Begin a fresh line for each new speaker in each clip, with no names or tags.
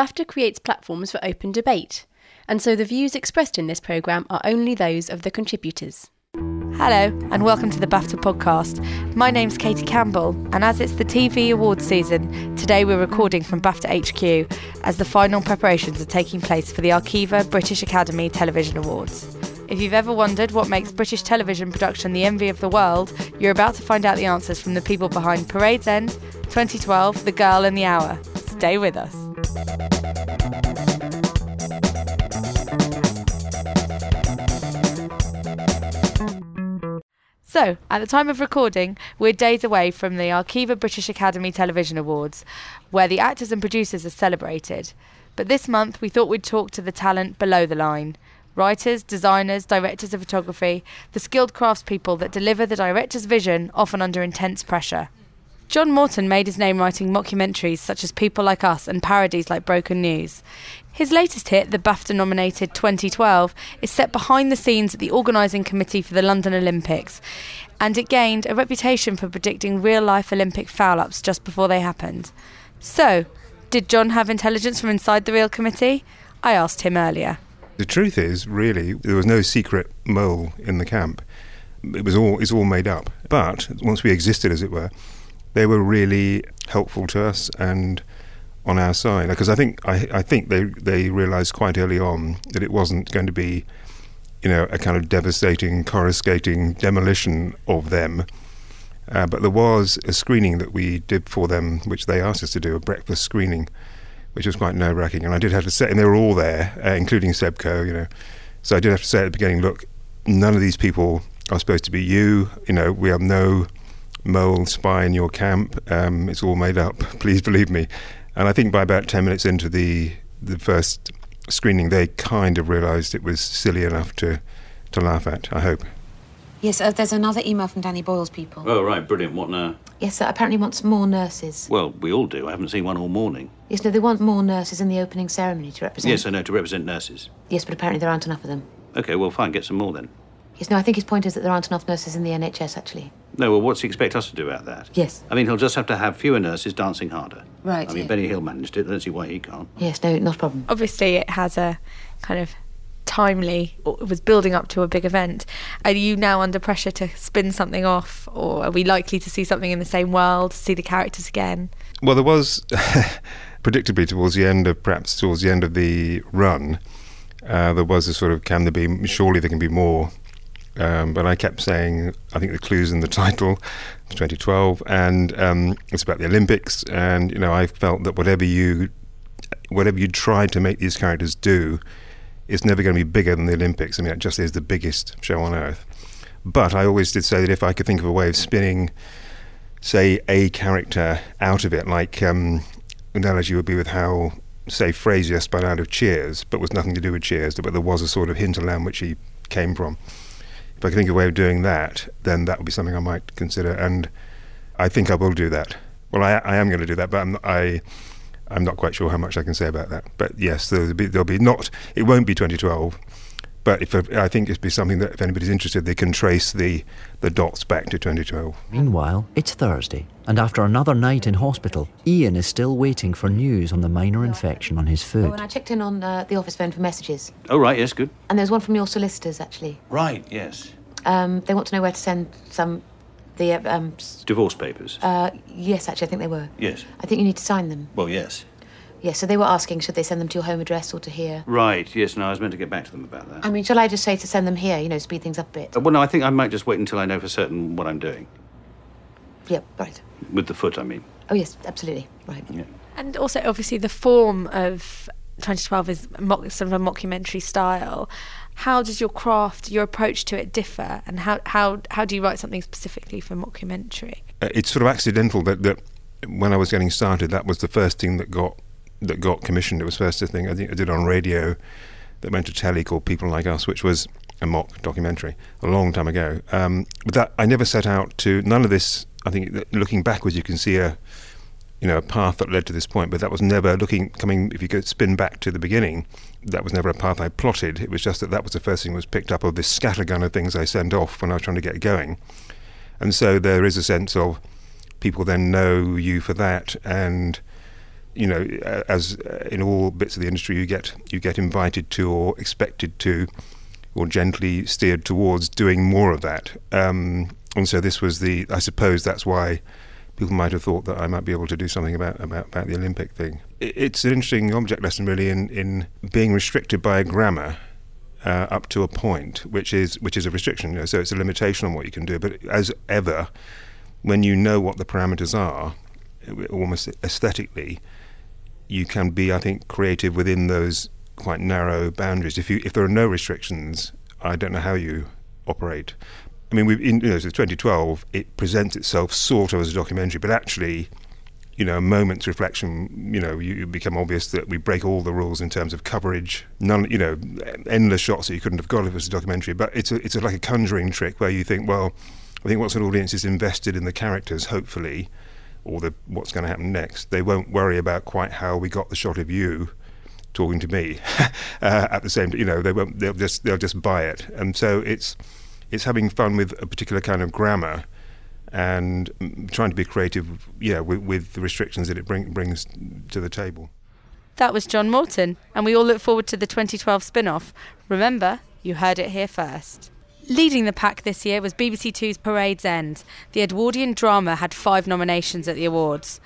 BAFTA creates platforms for open debate, and so the views expressed in this programme are only those of the contributors.
Hello, and welcome to the BAFTA podcast. My name's Katie Campbell, and as it's the TV awards season, today we're recording from BAFTA HQ as the final preparations are taking place for the Arqiva British Academy Television Awards. If you've ever wondered what makes British television production the envy of the world, you're about to find out the answers from the people behind Parade's End, 2012, The Girl and the Hour. Stay with us. So, at the time of recording, we're days away from the Arqiva British Academy Television Awards, where the actors and producers are celebrated. But this month, we thought we'd talk to the talent below the line writers, designers, directors of photography, the skilled craftspeople that deliver the director's vision, often under intense pressure. John Morton made his name writing mockumentaries such as People Like Us and parodies like Broken News. His latest hit, the BAFTA nominated 2012, is set behind the scenes at the organising committee for the London Olympics, and it gained a reputation for predicting real life Olympic foul ups just before they happened. So, did John have intelligence from inside the real committee? I asked him earlier.
The truth is, really, there was no secret mole in the camp. It was all it's all made up. But once we existed, as it were, they were really helpful to us and on our side. Because I think I, I think they they realised quite early on that it wasn't going to be, you know, a kind of devastating, coruscating demolition of them. Uh, but there was a screening that we did for them, which they asked us to do, a breakfast screening which was quite nerve wracking. And I did have to say, and they were all there, uh, including Seb Coe, you know. So I did have to say at the beginning, look, none of these people are supposed to be you. You know, we have no mole spy in your camp. Um, it's all made up. Please believe me. And I think by about ten minutes into the the first screening, they kind of realised it was silly enough to to laugh at. I hope.
Yes, uh, there's another email from Danny Boyle's people.
Oh, right, brilliant. What now?
Yes, sir, apparently wants more nurses.
Well, we all do. I haven't seen one all morning.
Yes, no, they want more nurses in the opening ceremony to represent.
Yes, I know, to represent nurses.
Yes, but apparently there aren't enough of them.
OK, well, fine, get some more then.
Yes, no, I think his point is that there aren't enough nurses in the NHS, actually.
No, well, what's he expect us to do about that?
Yes.
I mean, he'll just have to have fewer nurses dancing harder.
Right,
I mean,
yeah.
Benny Hill managed it. I don't see why he can't.
Yes, no, not a problem.
Obviously, it has a kind of timely, it was building up to a big event. Are you now under pressure to spin something off, or are we likely to see something in the same world, see the characters again?
Well, there was, predictably, towards the end of perhaps towards the end of the run, uh, there was a sort of can there be? Surely there can be more. Um, but I kept saying, I think the clues in the title, 2012, and um, it's about the Olympics. And you know, I felt that whatever you, whatever you tried to make these characters do, it's never going to be bigger than the Olympics. I mean, it just is the biggest show on earth. But I always did say that if I could think of a way of spinning, say, a character out of it, like um, an analogy would be with how, say, Frasier spun out of Cheers, but was nothing to do with Cheers, but there was a sort of hinterland which he came from. If I could think of a way of doing that, then that would be something I might consider, and I think I will do that. Well, I, I am going to do that, but I'm, I. I'm not quite sure how much I can say about that, but yes, there'll be, there'll be not. It won't be 2012, but if I think it'd be something that if anybody's interested, they can trace the the dots back to 2012.
Meanwhile, it's Thursday, and after another night in hospital, Ian is still waiting for news on the minor infection on his
Oh,
foot.
and I checked in on uh, the office phone for messages.
Oh, right, yes, good.
And there's one from your solicitors, actually.
Right, yes.
Um, they want to know where to send some. The. Uh, um,
Divorce papers.
uh, yes, actually, I think they were.
yes.
I think you need to sign them.
Well, yes.
Yes, so they were asking should they send them to your home address or to here?
Right, yes, no, I was meant to get back to them about that.
I mean, shall I just say to send them here, you know, speed things up a bit?
Uh, well, no, I think I might just wait until I know for certain what I'm doing.
Yep, right.
With the foot, I mean.
Oh, yes, absolutely. Right.
Yeah.
And also, obviously, the form of 2012 is mock, sort of a mockumentary style. How does your craft, your approach to it differ, and how how how do you write something specifically for mockumentary?
Uh, it's sort of accidental that, that when I was getting started, that was the first thing that got that got commissioned. It was first a thing I think I did on radio that went to telly called People Like Us, which was a mock documentary a long time ago. Um, but that I never set out to. None of this. I think looking backwards, you can see a you know a path that led to this point. But that was never looking coming. If you could spin back to the beginning, that was never a path I plotted. It was just that that was the first thing that was picked up of this scattergun of things I sent off when I was trying to get going. And so there is a sense of people then know you for that, and you know, uh, as uh, in all bits of the industry, you get you get invited to or expected to, or gently steered towards doing more of that. Um, and so this was the. I suppose that's why people might have thought that I might be able to do something about about, about the Olympic thing. It's an interesting object lesson, really, in in being restricted by a grammar. Uh, up to a point, which is which is a restriction. You know, so it's a limitation on what you can do. But as ever, when you know what the parameters are, almost aesthetically, you can be, I think, creative within those quite narrow boundaries. If you if there are no restrictions, I don't know how you operate. I mean, we've in you know, so 2012, it presents itself sort of as a documentary, but actually, you know, a moment's reflection, you know, you, you become obvious that we break all the rules in terms of coverage. None, you know, endless shots that you couldn't have got if it was a documentary. But it's a, it's a, like a conjuring trick where you think, well, I think once an audience is invested in the characters, hopefully, or the what's going to happen next, they won't worry about quite how we got the shot of you talking to me uh, at the same. You know, they won't. They'll just they'll just buy it, and so it's it's having fun with a particular kind of grammar and trying to be creative, yeah, with, with the restrictions that it bring, brings to the table.
That was John Morton, and we all look forward to the 2012 spin off. Remember, you heard it here first. Leading the pack this year was BBC Two's Parade's End. The Edwardian drama had five nominations at the awards.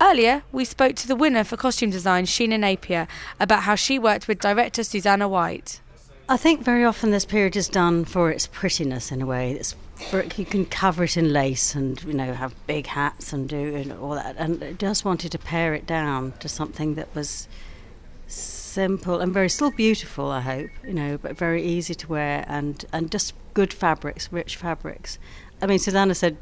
Earlier, we spoke to the winner for costume design, Sheena Napier, about how she worked with director Susanna White.
I think very often this period is done for its prettiness in a way. It's you can cover it in lace and you know have big hats and do and all that. And I just wanted to pare it down to something that was simple and very still beautiful. I hope you know, but very easy to wear and and just good fabrics, rich fabrics. I mean, Susanna said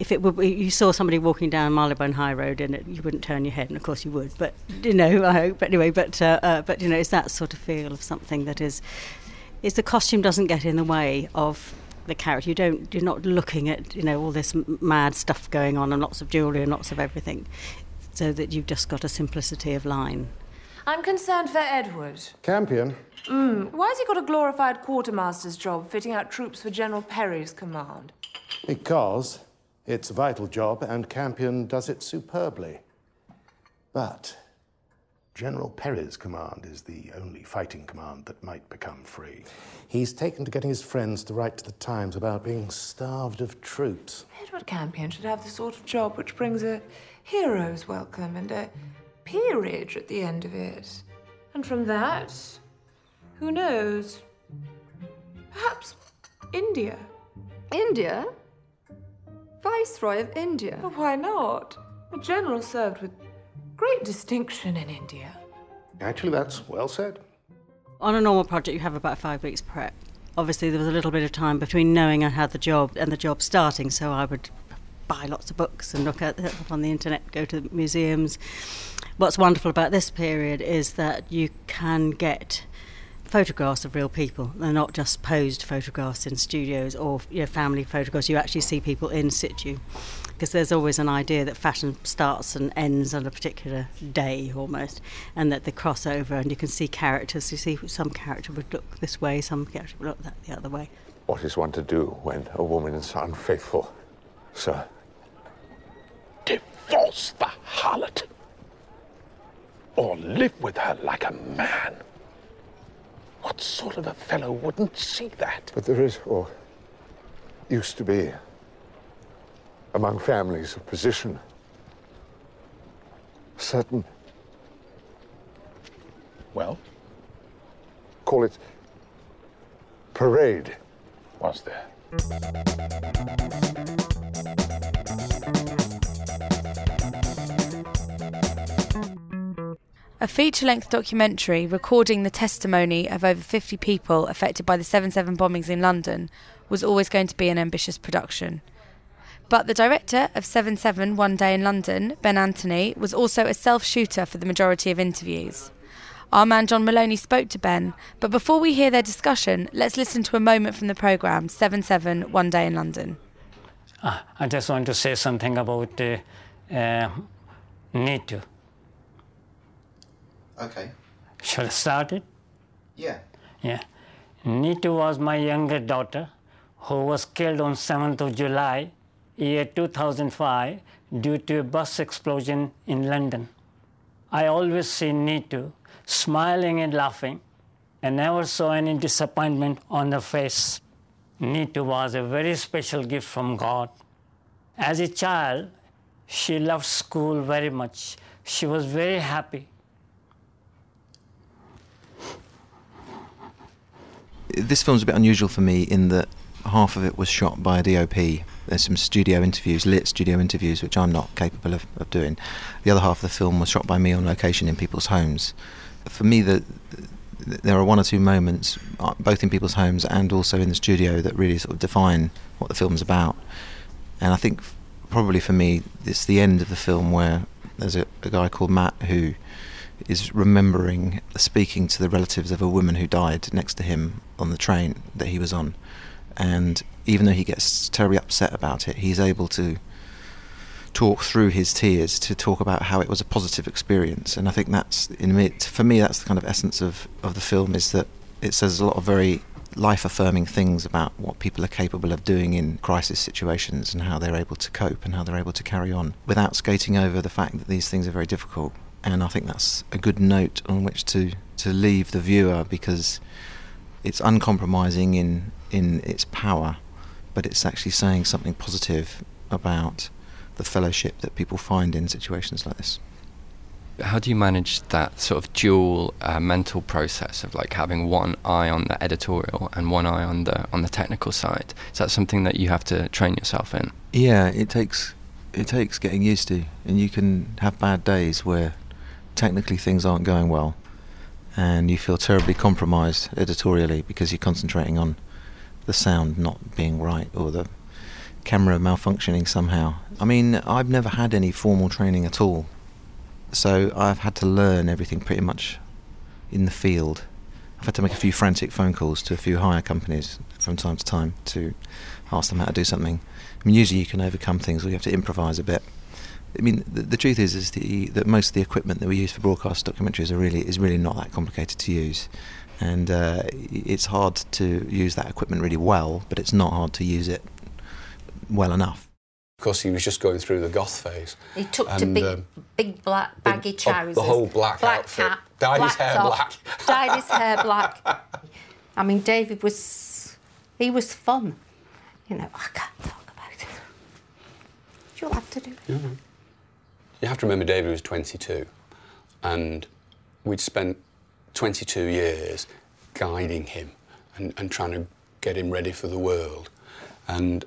if it were, be you saw somebody walking down Marylebone High Road in it, you wouldn't turn your head, and of course you would. But you know, I hope. But anyway, but uh, uh, but you know, it's that sort of feel of something that is is the costume doesn't get in the way of the character. You don't. You're not looking at you know all this mad stuff going on and lots of jewellery and lots of everything, so that you've just got a simplicity of line.
I'm concerned for Edward.
Campion.
Mm. Why has he got a glorified quartermaster's job fitting out troops for General Perry's command?
Because it's a vital job and Campion does it superbly. But General Perry's command is the only fighting command that might become free. He's taken to getting his friends to write to the Times about being starved of troops.
Edward Campion should have the sort of job which brings a hero's welcome and a peerage at the end of it. And from that, who knows? Perhaps India.
India? Viceroy of India?
Oh, why not? A general served with great distinction in India.
Actually, that's well said.
On a normal project, you have about five weeks prep. Obviously, there was a little bit of time between knowing I had the job and the job starting, so I would buy lots of books and look at on the internet, go to museums. What's wonderful about this period is that you can get photographs of real people. They're not just posed photographs in studios or you know, family photographs. You actually see people in situ because there's always an idea that fashion starts and ends on a particular day almost, and that they cross over and you can see characters. You see some character would look this way, some character would look that the other way.
What is one to do when a woman is unfaithful, sir? Divorce the harlot, or live with her like a man. What sort of a fellow wouldn't see that?
But there is, or used to be, among families of position, certain.
Well?
Call it parade.
Was there?
A feature length documentary recording the testimony of over 50 people affected by the 7 7 bombings in London was always going to be an ambitious production. But the director of 7 7 One Day in London, Ben Anthony, was also a self shooter for the majority of interviews. Our man John Maloney spoke to Ben, but before we hear their discussion, let's listen to a moment from the programme 7 7 One Day in London.
Uh, I just want to say something about uh, uh, Neetu.
Okay.
Shall I start it?
Yeah.
Yeah. Neetu was my younger daughter who was killed on 7th of July, year 2005, due to a bus explosion in London. I always see Neetu smiling and laughing and never saw any disappointment on her face. Neetu was a very special gift from God. As a child, she loved school very much. She was very happy.
This film's a bit unusual for me in that half of it was shot by a DOP. There's some studio interviews, lit studio interviews, which I'm not capable of, of doing. The other half of the film was shot by me on location in people's homes. For me, the, there are one or two moments, uh, both in people's homes and also in the studio, that really sort of define what the film's about. And I think probably for me, it's the end of the film where there's a, a guy called Matt who is remembering speaking to the relatives of a woman who died next to him on the train that he was on. And even though he gets terribly upset about it, he's able to talk through his tears to talk about how it was a positive experience. And I think that's, in it, for me, that's the kind of essence of, of the film is that it says a lot of very life affirming things about what people are capable of doing in crisis situations and how they're able to cope and how they're able to carry on without skating over the fact that these things are very difficult. And I think that's a good note on which to, to leave the viewer because it's uncompromising in, in its power, but it's actually saying something positive about the fellowship that people find in situations like this
how do you manage that sort of dual uh, mental process of like having one eye on the editorial and one eye on the on the technical side? Is that something that you have to train yourself in?
Yeah, it takes it takes getting used to, and you can have bad days where technically things aren't going well, and you feel terribly compromised editorially because you're concentrating on the sound not being right or the camera malfunctioning somehow. I mean, I've never had any formal training at all so I've had to learn everything pretty much in the field. I've had to make a few frantic phone calls to a few hire companies from time to time to ask them how to do something. I mean, usually you can overcome things, or you have to improvise a bit. I mean, the, the truth is, is the, that most of the equipment that we use for broadcast documentaries are really is really not that complicated to use, and uh, it's hard to use that equipment really well, but it's not hard to use it well enough.
Of course, he was just going through the goth phase.
He took to big, um, big black baggy
the,
trousers.
The whole black,
black
outfit.
cap,
dyed
black
his hair
top,
black.
dyed his hair black. I mean, David was, he was fun. You know, I can't talk about it. You'll have to do it.
Mm-hmm. You have to remember, David was 22, and we'd spent 22 years guiding him and, and trying to get him ready for the world. And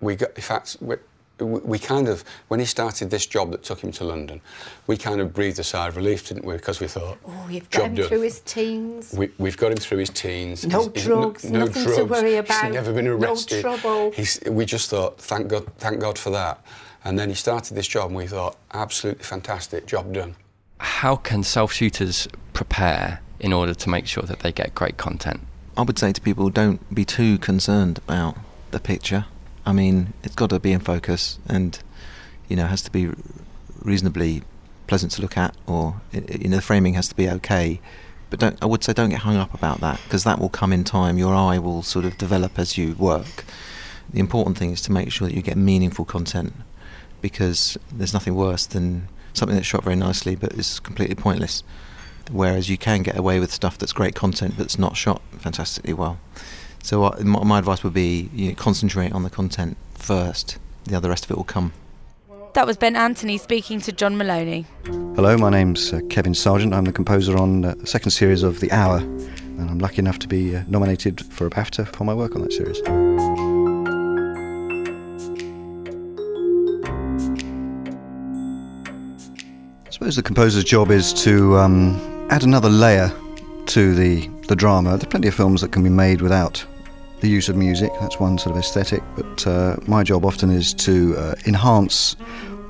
we got, in fact, we, we kind of, when he started this job that took him to London, we kind of breathed a sigh of relief, didn't we? Because we thought,
oh, you've got him
done.
through his teens.
We, have got him through his teens.
No
he's,
drugs,
he's no, no
nothing
drugs.
to worry about.
He's never been arrested.
No trouble.
He's, we just thought, thank God, thank God for that. And then he started this job, and we thought, absolutely fantastic, job done.
How can self shooters prepare in order to make sure that they get great content?
I would say to people, don't be too concerned about the picture. I mean, it's got to be in focus, and you know, has to be reasonably pleasant to look at, or you know, the framing has to be okay. But don't, I would say don't get hung up about that because that will come in time. Your eye will sort of develop as you work. The important thing is to make sure that you get meaningful content because there's nothing worse than something that's shot very nicely but is completely pointless. Whereas you can get away with stuff that's great content but it's not shot fantastically well. So uh, my advice would be you know, concentrate on the content first. The other rest of it will come.
That was Ben Anthony speaking to John Maloney.
Hello, my name's uh, Kevin Sargent. I'm the composer on uh, the second series of The Hour, and I'm lucky enough to be uh, nominated for a BAFTA for my work on that series. Suppose the composer's job is to um, add another layer to the, the drama. There are plenty of films that can be made without the use of music. That's one sort of aesthetic. But uh, my job often is to uh, enhance,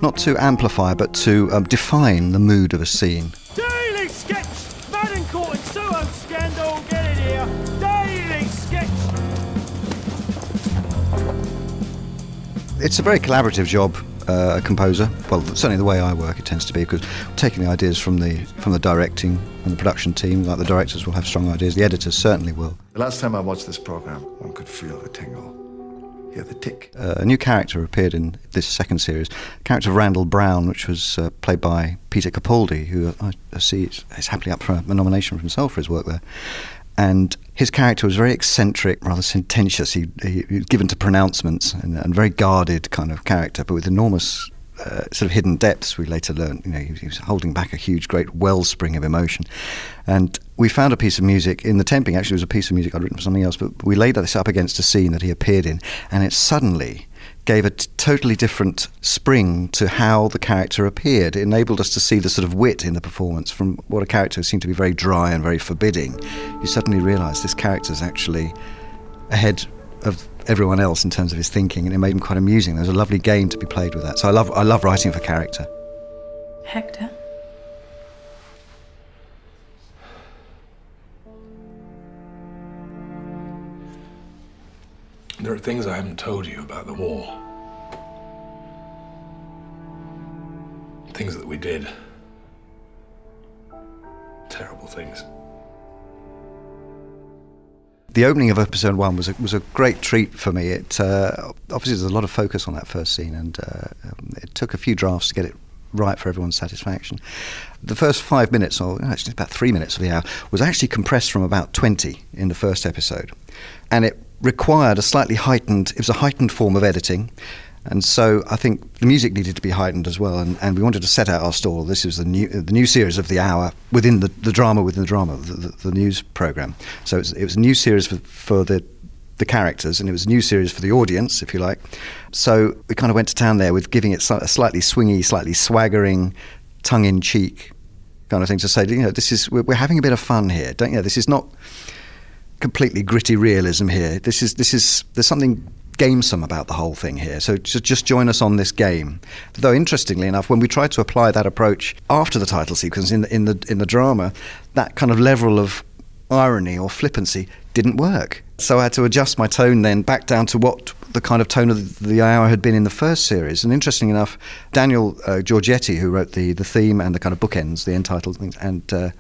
not to amplify, but to um, define the mood of a scene.
Daily sketch! Madden Court and Soho scandal, get it here! Daily sketch!
It's a very collaborative job. Uh, a composer, well, certainly the way I work, it tends to be because taking the ideas from the from the directing and the production team, like the directors will have strong ideas, the editors certainly will.
The last time I watched this program, one could feel the tingle.
Yeah, the tick. Uh, a new character appeared in this second series, a character of Randall Brown, which was uh, played by Peter Capaldi, who I, I see is, is happily up for a nomination for himself for his work there. And his character was very eccentric, rather sententious. He, he, he was given to pronouncements and, and very guarded kind of character, but with enormous uh, sort of hidden depths. We later learned, you know, he, he was holding back a huge, great wellspring of emotion. And we found a piece of music in the temping. Actually, it was a piece of music I'd written for something else, but we laid this up against a scene that he appeared in, and it suddenly gave a t- totally different spring to how the character appeared. It enabled us to see the sort of wit in the performance from what a character seemed to be very dry and very forbidding. You suddenly realise this character is actually ahead of everyone else in terms of his thinking, and it made him quite amusing. There was a lovely game to be played with that. So I love I love writing for character.
Hector?
There are things I haven't told you about the war. Things that we did. Terrible things.
The opening of episode one was a, was a great treat for me. It uh, obviously there's a lot of focus on that first scene, and uh, um, it took a few drafts to get it right for everyone's satisfaction. The first five minutes, or actually about three minutes of the hour, was actually compressed from about 20 in the first episode. And it required a slightly heightened, it was a heightened form of editing. And so I think the music needed to be heightened as well, and, and we wanted to set out our stall. This is the new the new series of the hour within the, the drama within the drama, the, the, the news program. So it was, it was a new series for, for the the characters, and it was a new series for the audience, if you like. So we kind of went to town there with giving it a slightly swingy, slightly swaggering, tongue in cheek kind of thing to say. You know, this is we're, we're having a bit of fun here, don't you? Know, this is not completely gritty realism here. This is this is there's something gamesome about the whole thing here. So just join us on this game. Though interestingly enough, when we tried to apply that approach after the title sequence in the in the in the drama, that kind of level of irony or flippancy didn't work. So I had to adjust my tone then back down to what the kind of tone of the hour had been in the first series. And interesting enough, Daniel uh, Giorgetti, who wrote the, the theme and the kind of bookends, the end title things, and uh,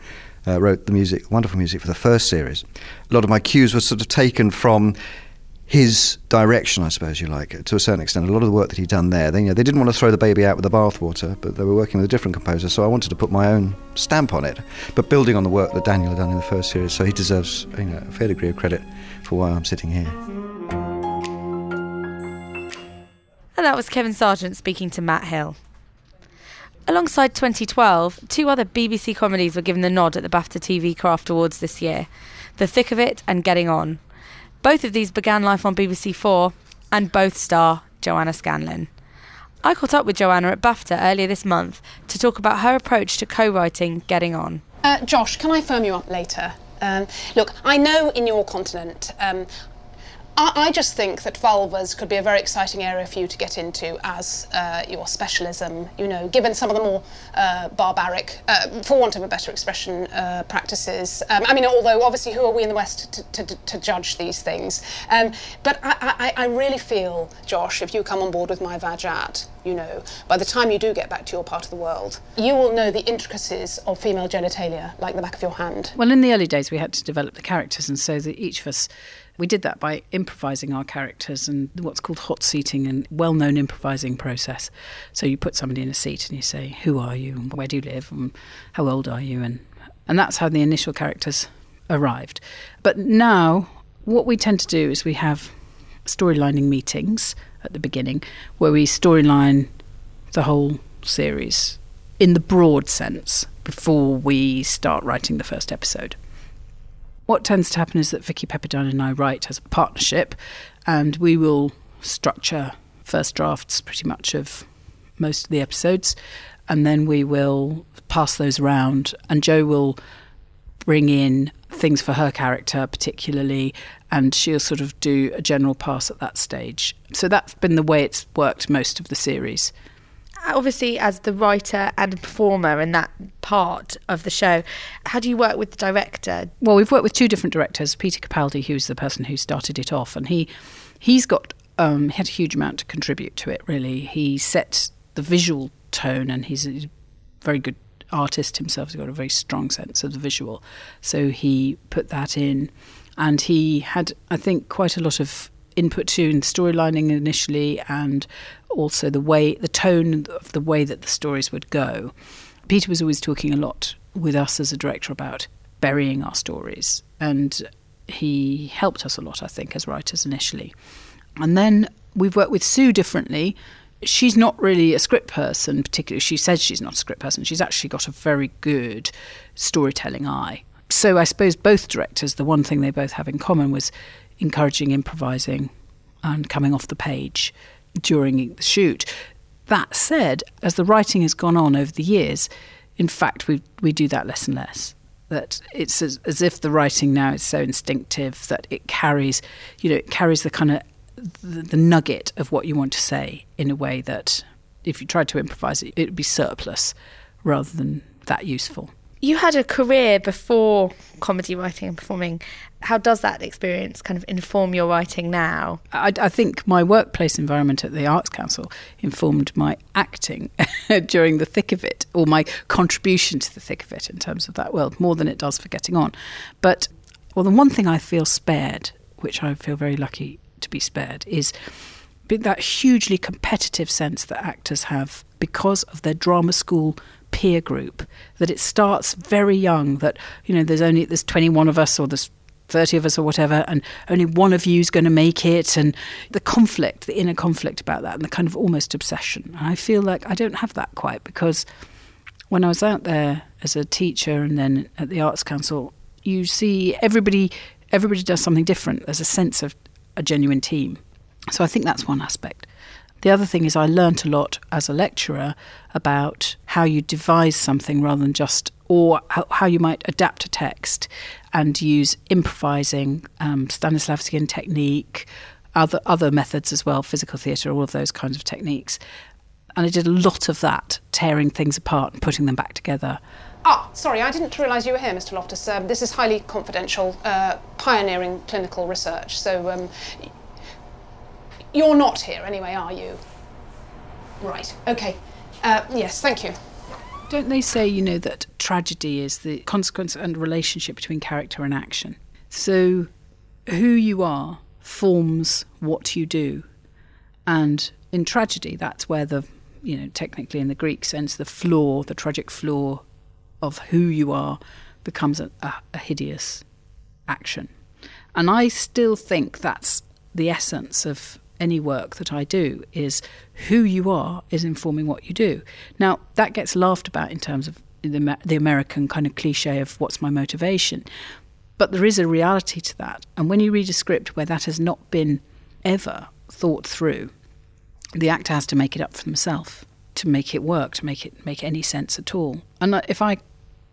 uh, wrote the music, wonderful music for the first series. A lot of my cues were sort of taken from his direction, I suppose you like, to a certain extent. A lot of the work that he'd done there, they, you know, they didn't want to throw the baby out with the bathwater, but they were working with a different composer, so I wanted to put my own stamp on it. But building on the work that Daniel had done in the first series, so he deserves you know, a fair degree of credit for why I'm sitting here.
And that was Kevin Sargent speaking to Matt Hill. Alongside 2012, two other BBC comedies were given the nod at the BAFTA TV Craft Awards this year The Thick of It and Getting On. Both of these began life on BBC Four and both star Joanna Scanlan. I caught up with Joanna at BAFTA earlier this month to talk about her approach to co writing Getting On.
Uh, Josh, can I firm you up later? Um, look, I know in your continent, um, I, I, just think that vulvas could be a very exciting area for you to get into as uh, your specialism, you know, given some of the more uh, barbaric, uh, for want of a better expression, uh, practices. Um, I mean, although obviously who are we in the West to, to, to judge these things? Um, but I, I, I, really feel, Josh, if you come on board with my Vajat, you know, by the time you do get back to your part of the world, you will know the intricacies of female genitalia like the back of your hand.
Well, in the early days, we had to develop the characters, and so that each of us we did that by improvising our characters and what's called hot seating and well known improvising process. So you put somebody in a seat and you say, Who are you? And where do you live? And how old are you? And, and that's how the initial characters arrived. But now, what we tend to do is we have storylining meetings at the beginning where we storyline the whole series in the broad sense before we start writing the first episode. What tends to happen is that Vicki Pepperdine and I write as a partnership, and we will structure first drafts pretty much of most of the episodes, and then we will pass those around, and Joe will bring in things for her character particularly and she'll sort of do a general pass at that stage. So that's been the way it's worked most of the series
obviously as the writer and performer in that part of the show how do you work with the director?
Well we've worked with two different directors peter capaldi who's the person who started it off and he he's got um, he had a huge amount to contribute to it really. He set the visual tone and he's a very good artist himself. He's got a very strong sense of the visual. So he put that in and he had i think quite a lot of input to in storylining initially and also the way, the tone of the way that the stories would go. Peter was always talking a lot with us as a director about burying our stories, and he helped us a lot, I think, as writers initially. And then we've worked with Sue differently. She's not really a script person, particularly. She says she's not a script person. She's actually got a very good storytelling eye. So I suppose both directors, the one thing they both have in common was encouraging improvising and coming off the page during the shoot. That said, as the writing has gone on over the years, in fact, we we do that less and less. That it's as, as if the writing now is so instinctive that it carries, you know, it carries the kind of the, the nugget of what you want to say in a way that if you tried to improvise it, it would be surplus rather than that useful.
You had a career before comedy writing and performing. How does that experience kind of inform your writing now?
I, I think my workplace environment at the Arts Council informed my acting during the thick of it, or my contribution to the thick of it in terms of that world, more than it does for getting on. But, well, the one thing I feel spared, which I feel very lucky to be spared, is that hugely competitive sense that actors have because of their drama school peer group that it starts very young that you know there's only there's 21 of us or there's 30 of us or whatever and only one of you is going to make it and the conflict the inner conflict about that and the kind of almost obsession. And i feel like i don't have that quite because when i was out there as a teacher and then at the arts council you see everybody everybody does something different. There's a sense of a genuine team. So i think that's one aspect the other thing is, I learnt a lot as a lecturer about how you devise something rather than just, or how, you might adapt a text and use improvising, um, Stanislavskian technique, other other methods as well, physical theatre, all of those kinds of techniques. And I did a lot of that, tearing things apart and putting them back together.
Ah, sorry, I didn't realise you were here, Mr. Loftus. Um, this is highly confidential, uh, pioneering clinical research. So um, you're not here anyway, are you? Right, okay. Uh, yes, thank you.
Don't they say, you know, that tragedy is the consequence and relationship between character and action? So who you are forms what you do. And in tragedy, that's where the, you know, technically in the Greek sense, the flaw, the tragic flaw of who you are becomes a, a, a hideous action. And I still think that's the essence of any work that I do is who you are is informing what you do. Now, that gets laughed about in terms of the, the American kind of cliche of what's my motivation. But there is a reality to that. And when you read a script where that has not been ever thought through, the actor has to make it up for himself to make it work, to make it make any sense at all. And if I,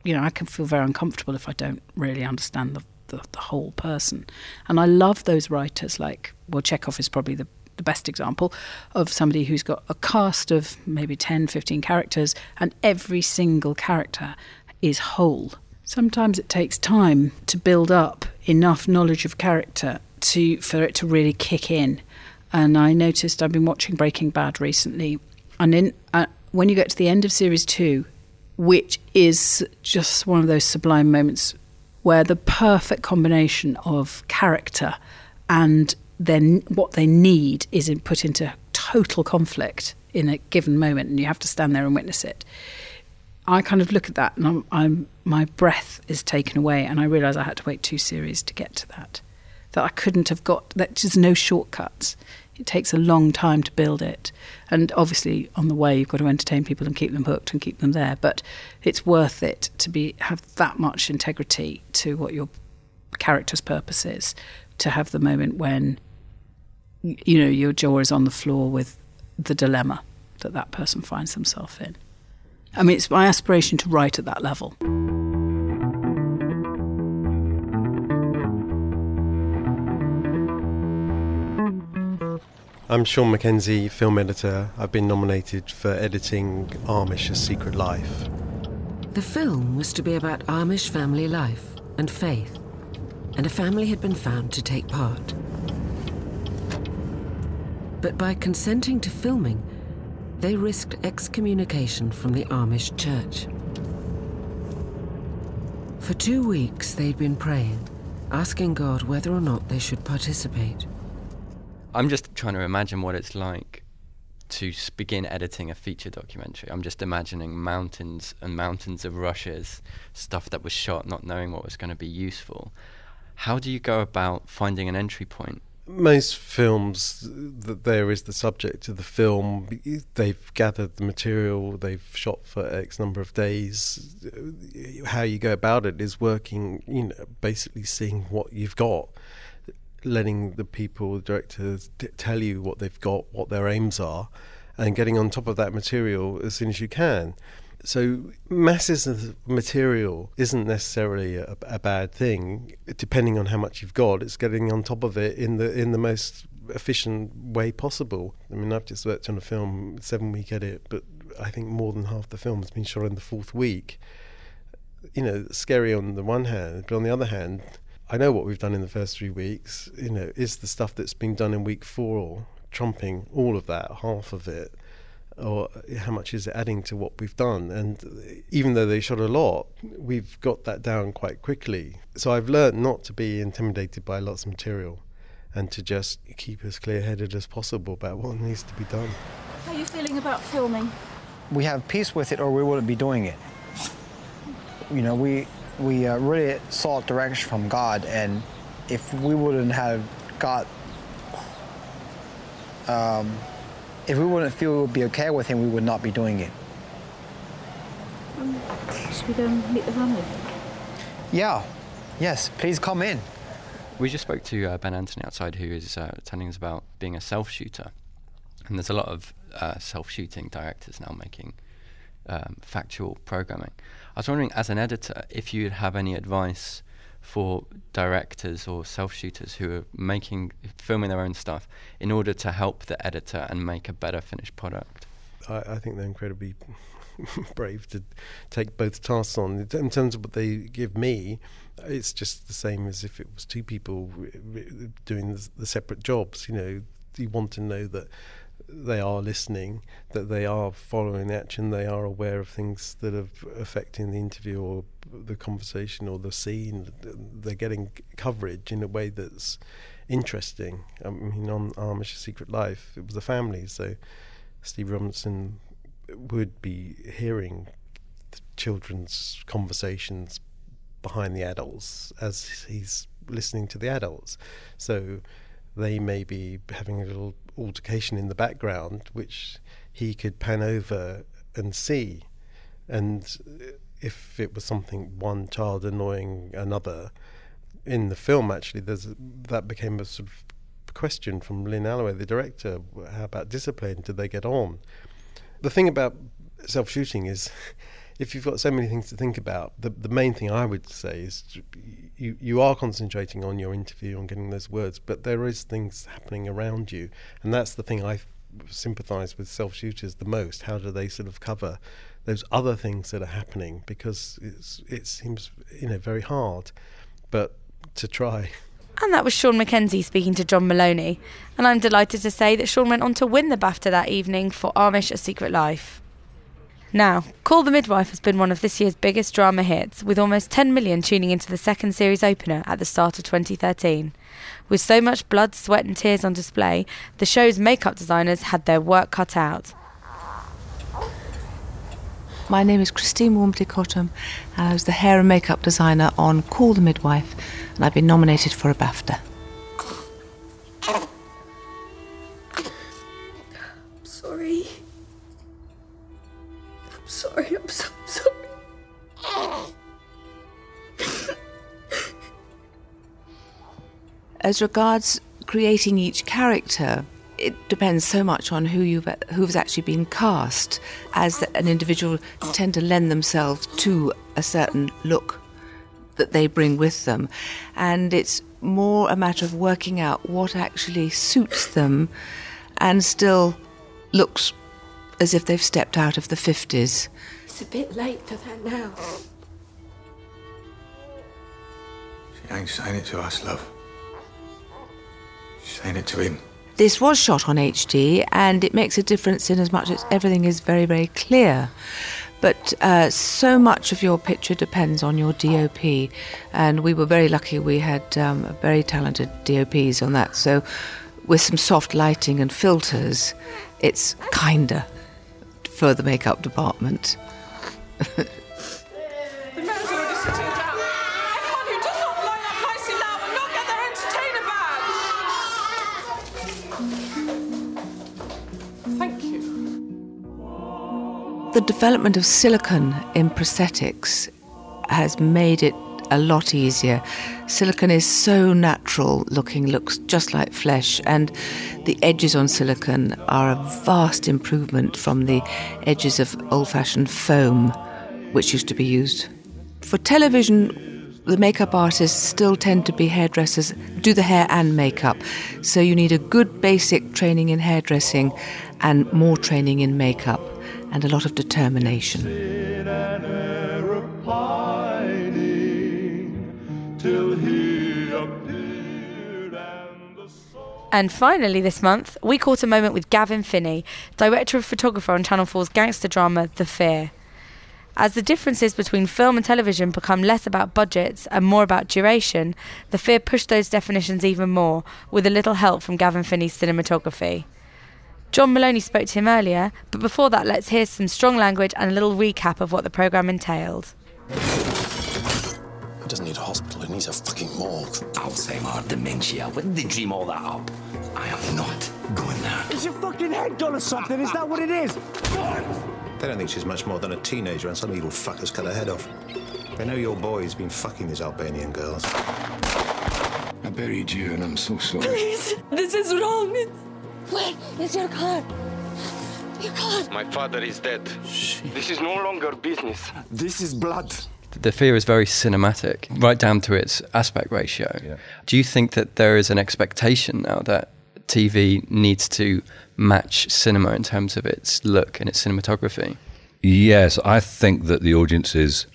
you know, I can feel very uncomfortable if I don't really understand the the, the, whole person. And I love those writers like, well, Chekhov is probably the, the best example of somebody who's got a cast of maybe 10, 15 characters, and every single character is whole. Sometimes it takes time to build up enough knowledge of character to for it to really kick in. And I noticed I've been watching Breaking Bad recently, and in uh, when you get to the end of series two, which is just one of those sublime moments where the perfect combination of character and then what they need is put into total conflict in a given moment, and you have to stand there and witness it. I kind of look at that, and I'm, I'm my breath is taken away, and I realise I had to wait two series to get to that. That I couldn't have got. That there's no shortcuts. It takes a long time to build it, and obviously on the way you've got to entertain people and keep them hooked and keep them there. But it's worth it to be have that much integrity to what your character's purpose is. To have the moment when you know your jaw is on the floor with the dilemma that that person finds themselves in. I mean, it's my aspiration to write at that level.
I'm Sean Mackenzie, film editor. I've been nominated for editing Amish A Secret Life.
The film was to be about Amish family life and faith, and a family had been found to take part. But by consenting to filming, they risked excommunication from the Amish church. For two weeks, they'd been praying, asking God whether or not they should participate.
I'm just trying to imagine what it's like to begin editing a feature documentary. I'm just imagining mountains and mountains of rushes, stuff that was shot, not knowing what was going to be useful. How do you go about finding an entry point?
Most films that there is the subject of the film they've gathered the material they've shot for x number of days. How you go about it is working you know basically seeing what you've got letting the people the directors t- tell you what they've got what their aims are and getting on top of that material as soon as you can so masses of material isn't necessarily a, a, bad thing, depending on how much you've got. It's getting on top of it in the in the most efficient way possible. I mean, I've just worked on a film, seven week edit, but I think more than half the film has been shot in the fourth week. You know, scary on the one hand, but on the other hand, I know what we've done in the first three weeks. You know, is the stuff that's been done in week four trumping all of that, half of it or how much is it adding to what we've done? And even though they shot a lot, we've got that down quite quickly. So I've learned not to be intimidated by lots of material and to just keep as clear headed as possible about what needs to be done.
How are you feeling about filming?
We have peace with it or we wouldn't be doing it. You know, we, we uh, really sought direction from God, and if we wouldn't have got um, if we wouldn't feel it would be okay with him, we would not be doing it.
Um, should we go and meet the family?
Yeah. Yes, please come in.
We just spoke to uh, Ben Anthony outside, who is uh, telling us about being a self shooter. And there's a lot of uh, self shooting directors now making um, factual programming. I was wondering, as an editor, if you'd have any advice for directors or self shooters who are making filming their own stuff in order to help the editor and make a better finished product?
I, I think they're incredibly brave to take both tasks on. In terms of what they give me, it's just the same as if it was two people eh, doing the, the separate jobs. You know, you want to know that they are listening, that they are following the action, they are aware of things that are affecting the interview or the conversation or the scene. They're getting coverage in a way that's interesting. I mean, on Amish Secret Life, it was a family, so Steve Robinson would be hearing the children's conversations behind the adults as he's listening to the adults. So they may be having a little altercation in the background, which he could pan over and see. And if it was something one child annoying another, in the film actually, there's that became a sort of question from Lynn Alleway, the director. How about discipline? Did they get on? The thing about self shooting is. If you've got so many things to think about, the the main thing I would say is you you are concentrating on your interview on getting those words, but there is things happening around you, and that's the thing I sympathise with self shooters the most. How do they sort of cover those other things that are happening? Because it's it seems you know very hard, but to try.
And that was Sean McKenzie speaking to John Maloney. And I'm delighted to say that Sean went on to win the BAFTA that evening for Amish A Secret Life. Now, Call the Midwife has been one of this year's biggest drama hits, with almost 10 million tuning into the second series opener at the start of 2013. With so much blood, sweat, and tears on display, the show's makeup designers had their work cut out.
My name is Christine Walmesley Cottham, and I was the hair and makeup designer on Call the Midwife, and I've been nominated for a BAFTA.
Sorry, I'm so sorry.
As regards creating each character, it depends so much on who you've who's actually been cast. As an individual, tend to lend themselves to a certain look that they bring with them, and it's more a matter of working out what actually suits them, and still looks as if they've stepped out of the fifties.
It's a bit late for that now.
She ain't saying it to us, love. She's saying it to him.
This was shot on HD, and it makes a difference in as much as everything is very, very clear. But uh, so much of your picture depends on your DOP, and we were very lucky we had um, very talented DOPs on that. So with some soft lighting and filters, it's kinder for the makeup department.
The man's already sitting down. Everyone who does not like that place in love not get their entertainer badge. Thank you.
The development of silicone in prosthetics has made it a lot easier. Silicone is so natural looking, looks just like flesh, and the edges on silicone are a vast improvement from the edges of old fashioned foam, which used to be used. For television, the makeup artists still tend to be hairdressers, do the hair and makeup. So you need a good basic training in hairdressing and more training in makeup and a lot of determination.
And finally, this month, we caught a moment with Gavin Finney, director of photography on Channel 4's gangster drama The Fear. As the differences between film and television become less about budgets and more about duration, The Fear pushed those definitions even more, with a little help from Gavin Finney's cinematography. John Maloney spoke to him earlier, but before that, let's hear some strong language and a little recap of what the programme entailed.
He doesn't need a hospital, he needs a fucking morgue. Alzheimer, dementia. When did they dream all that up? I am not going there.
Is your fucking head gone or something? Is that what it is?
They don't think she's much more than a teenager and some evil fuckers cut her head off. They know your boy's been fucking these Albanian girls.
I buried you and I'm so sorry.
Please, this is wrong. Where is your car? Your car.
My father is dead. This is no longer business.
This is blood.
The fear is very cinematic, right down to its aspect ratio. Do you think that there is an expectation now that TV needs to match cinema in terms of its look and its cinematography?
Yes, I think that the audience is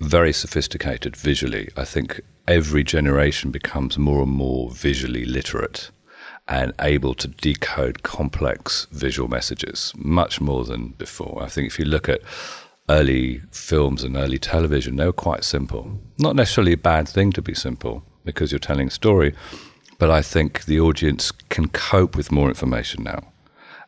very sophisticated visually. I think every generation becomes more and more visually literate and able to decode complex visual messages much more than before. I think if you look at early films and early television, they were quite simple. Not necessarily a bad thing to be simple because you're telling a story, but I think the audience can cope with more information now.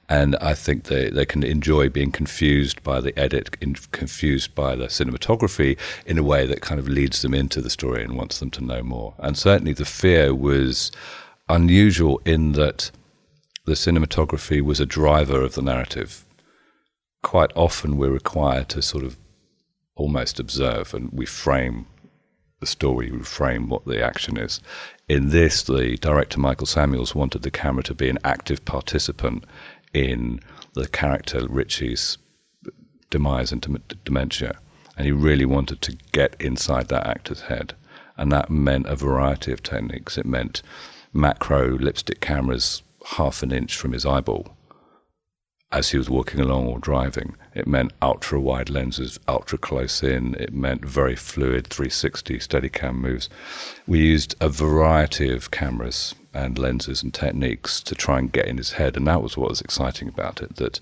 And I think they, they can enjoy being confused by the edit, in, confused by the cinematography in a way that kind of leads them into the story and wants them to know more. And certainly the fear was unusual in that the cinematography was a driver of the narrative. Quite often we're required to sort of almost observe and we frame the story, we frame what the action is. In this, the director Michael Samuels wanted the camera to be an active participant in the character Richie's demise and dem- dementia. And he really wanted to get inside that actor's head. And that meant a variety of techniques. It meant macro lipstick cameras half an inch from his eyeball as he was walking along or driving. It meant ultra wide lenses, ultra close in. It meant very fluid 360 Steadicam moves. We used a variety of cameras and lenses and techniques to try and get in his head, and that was what was exciting about it. That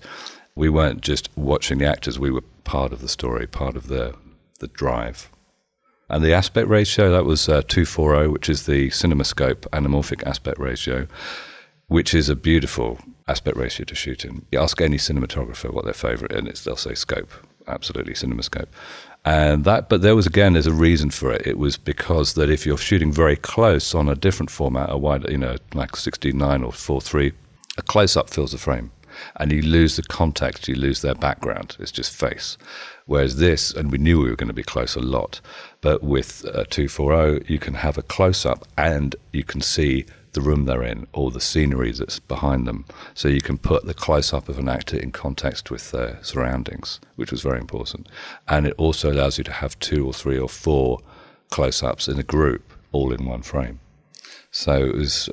we weren't just watching the actors; we were part of the story, part of the the drive. And the aspect ratio that was uh, 240, which is the CinemaScope anamorphic aspect ratio, which is a beautiful aspect ratio to shoot in. You ask any cinematographer what their favorite is, they'll say scope, absolutely CinemaScope. And that, but there was again, there's a reason for it. It was because that if you're shooting very close on a different format, a wider, you know, like 16:9 or 4:3, a close up fills the frame, and you lose the context, you lose their background. It's just face. Whereas this, and we knew we were going to be close a lot, but with uh, 240, you can have a close up and you can see the room they're in or the scenery that's behind them. So you can put the close up of an actor in context with their surroundings, which was very important. And it also allows you to have two or three or four close ups in a group all in one frame. So it was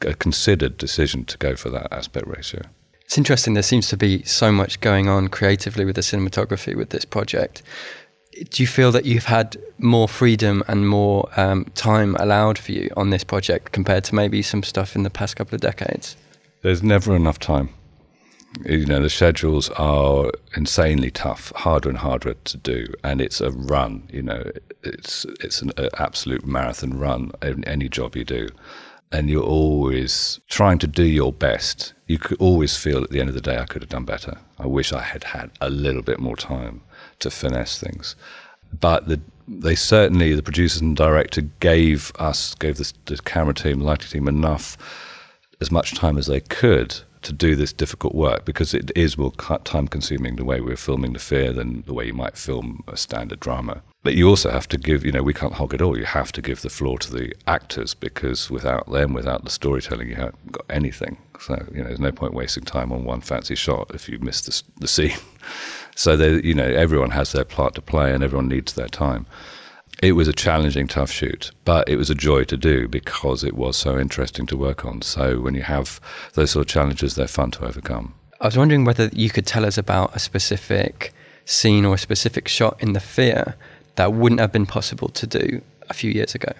a considered decision to go for that aspect ratio.
It's interesting, there seems to be so much going on creatively with the cinematography with this project. Do you feel that you've had more freedom and more um, time allowed for you on this project compared to maybe some stuff in the past couple of decades?
There's never enough time. You know, the schedules are insanely tough, harder and harder to do, and it's a run. You know, it's it's an absolute marathon run in any job you do. and you're always trying to do your best. You could always feel at the end of the day, I could have done better. I wish I had had a little bit more time to finesse things. But the, they certainly, the producers and director, gave us, gave the, the camera team, lighting team enough, as much time as they could to do this difficult work because it is more time consuming the way we're filming The Fear than the way you might film a standard drama. But you also have to give, you know, we can't hog it all. You have to give the floor to the actors because without them, without the storytelling, you haven't got anything. So, you know, there's no point wasting time on one fancy shot if you miss the, the scene. so, they, you know, everyone has their part to play and everyone needs their time. It was a challenging, tough shoot, but it was a joy to do because it was so interesting to work on. So when you have those sort of challenges, they're fun to overcome.
I was wondering whether you could tell us about a specific scene or a specific shot in The Fear that wouldn't have been possible to do a few years ago.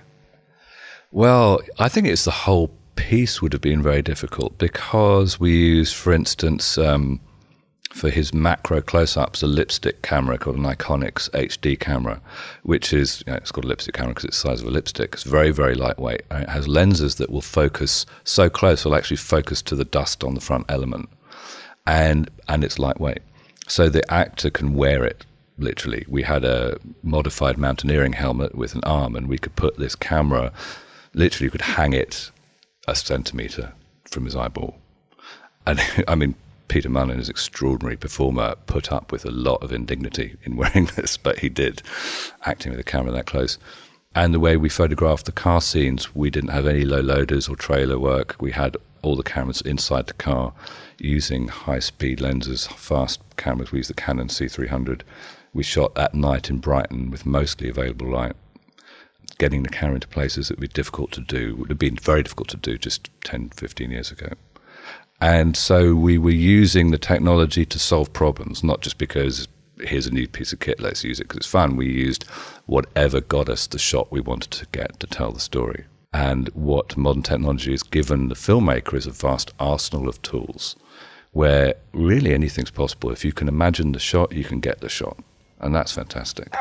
Well, I think it's the whole piece would have been very difficult because we use, for instance, um, for his macro close-ups a lipstick camera called an IconiX HD camera, which is you know, it's called a lipstick camera because it's the size of a lipstick. It's very very lightweight. And it has lenses that will focus so close, will actually focus to the dust on the front element, and and it's lightweight, so the actor can wear it. Literally, we had a modified mountaineering helmet with an arm, and we could put this camera. Literally, could hang it a centimeter from his eyeball, and I mean Peter Mullan, is an extraordinary performer, put up with a lot of indignity in wearing this, but he did, acting with the camera that close. And the way we photographed the car scenes, we didn't have any low loaders or trailer work. We had all the cameras inside the car using high speed lenses, fast cameras. We used the Canon C300. We shot at night in Brighton with mostly available light. Getting the camera into places that would be difficult to do would have been very difficult to do just 10, 15 years ago. And so we were using the technology to solve problems, not just because here's a new piece of kit, let's use it because it's fun. We used whatever got us the shot we wanted to get to tell the story. And what modern technology has given the filmmaker is a vast arsenal of tools where really anything's possible. If you can imagine the shot, you can get the shot. And that's fantastic.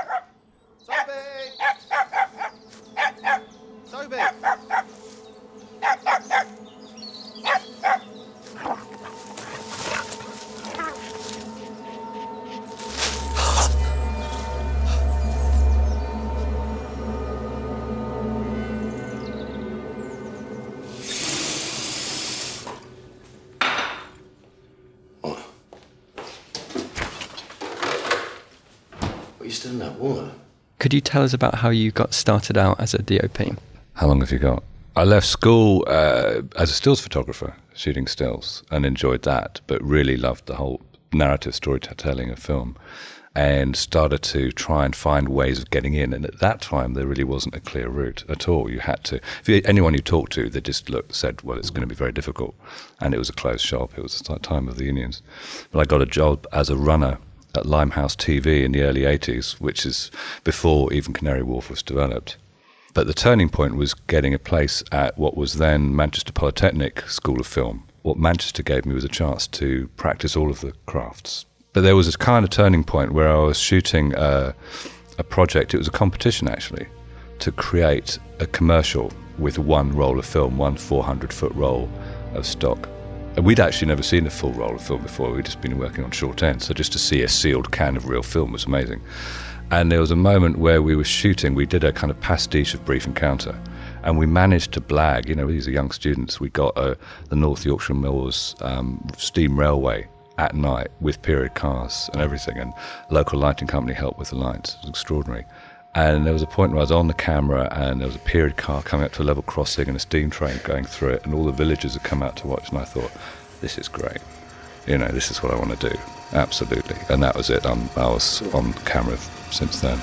You tell us about how you got started out as a DOP?
How long have you got? I left school uh, as a stills photographer, shooting stills, and enjoyed that, but really loved the whole narrative storytelling of film and started to try and find ways of getting in. And at that time, there really wasn't a clear route at all. You had to, if you, anyone you talked to, they just looked, said, well, it's going to be very difficult. And it was a closed shop. It was the time of the unions. But I got a job as a runner at Limehouse TV in the early 80s, which is before even Canary Wharf was developed. But the turning point was getting a place at what was then Manchester Polytechnic School of Film. What Manchester gave me was a chance to practice all of the crafts. But there was a kind of turning point where I was shooting a, a project, it was a competition actually, to create a commercial with one roll of film, one 400 foot roll of stock. We'd actually never seen a full roll of film before. We'd just been working on short ends. So just to see a sealed can of real film was amazing. And there was a moment where we were shooting, we did a kind of pastiche of Brief Encounter. And we managed to blag, you know, these are young students. We got uh, the North Yorkshire Moors um, Steam Railway at night with period cars and everything. And local lighting company helped with the lights. It was extraordinary. And there was a point where I was on the camera and there was a period car coming up to a level crossing and a steam train going through it, and all the villagers had come out to watch. And I thought, this is great. You know, this is what I want to do. Absolutely. And that was it. I'm, I was on camera since then.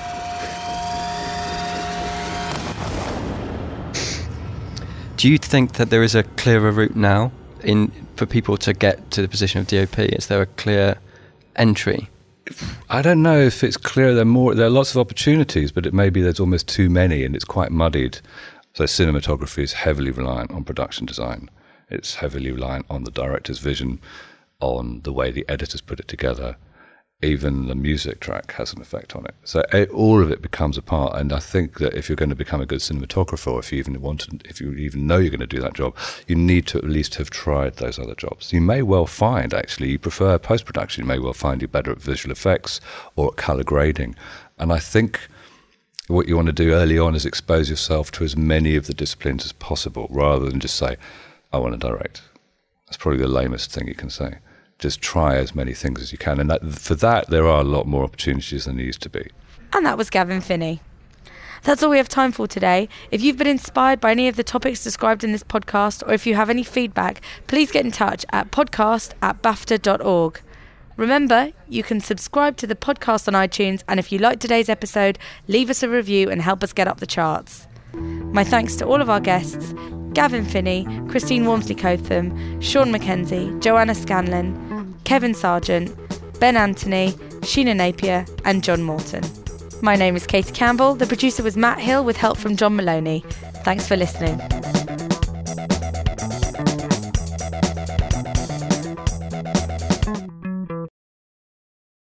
Do you think that there is a clearer route now in for people to get to the position of DOP? Is there a clear entry?
I don't know if it's clear. There are more. There are lots of opportunities, but it may be there's almost too many, and it's quite muddied. So cinematography is heavily reliant on production design. It's heavily reliant on the director's vision, on the way the editors put it together. Even the music track has an effect on it. So it, all of it becomes a part. And I think that if you're going to become a good cinematographer, if you even want to, if you even know you're going to do that job, you need to at least have tried those other jobs. You may well find actually you prefer post production. You may well find you're better at visual effects or at color grading. And I think what you want to do early on is expose yourself to as many of the disciplines as possible, rather than just say, "I want to direct." That's probably the lamest thing you can say just try as many things as you can. And that, for that, there are a lot more opportunities than there used to be.
And that was Gavin Finney. That's all we have time for today. If you've been inspired by any of the topics described in this podcast, or if you have any feedback, please get in touch at podcast at bafta.org. Remember, you can subscribe to the podcast on iTunes, and if you like today's episode, leave us a review and help us get up the charts. My thanks to all of our guests Gavin Finney, Christine Walmesley Cottham, Sean McKenzie, Joanna Scanlan, Kevin Sargent, Ben Anthony, Sheena Napier, and John Morton. My name is Katie Campbell. The producer was Matt Hill with help from John Maloney. Thanks for listening.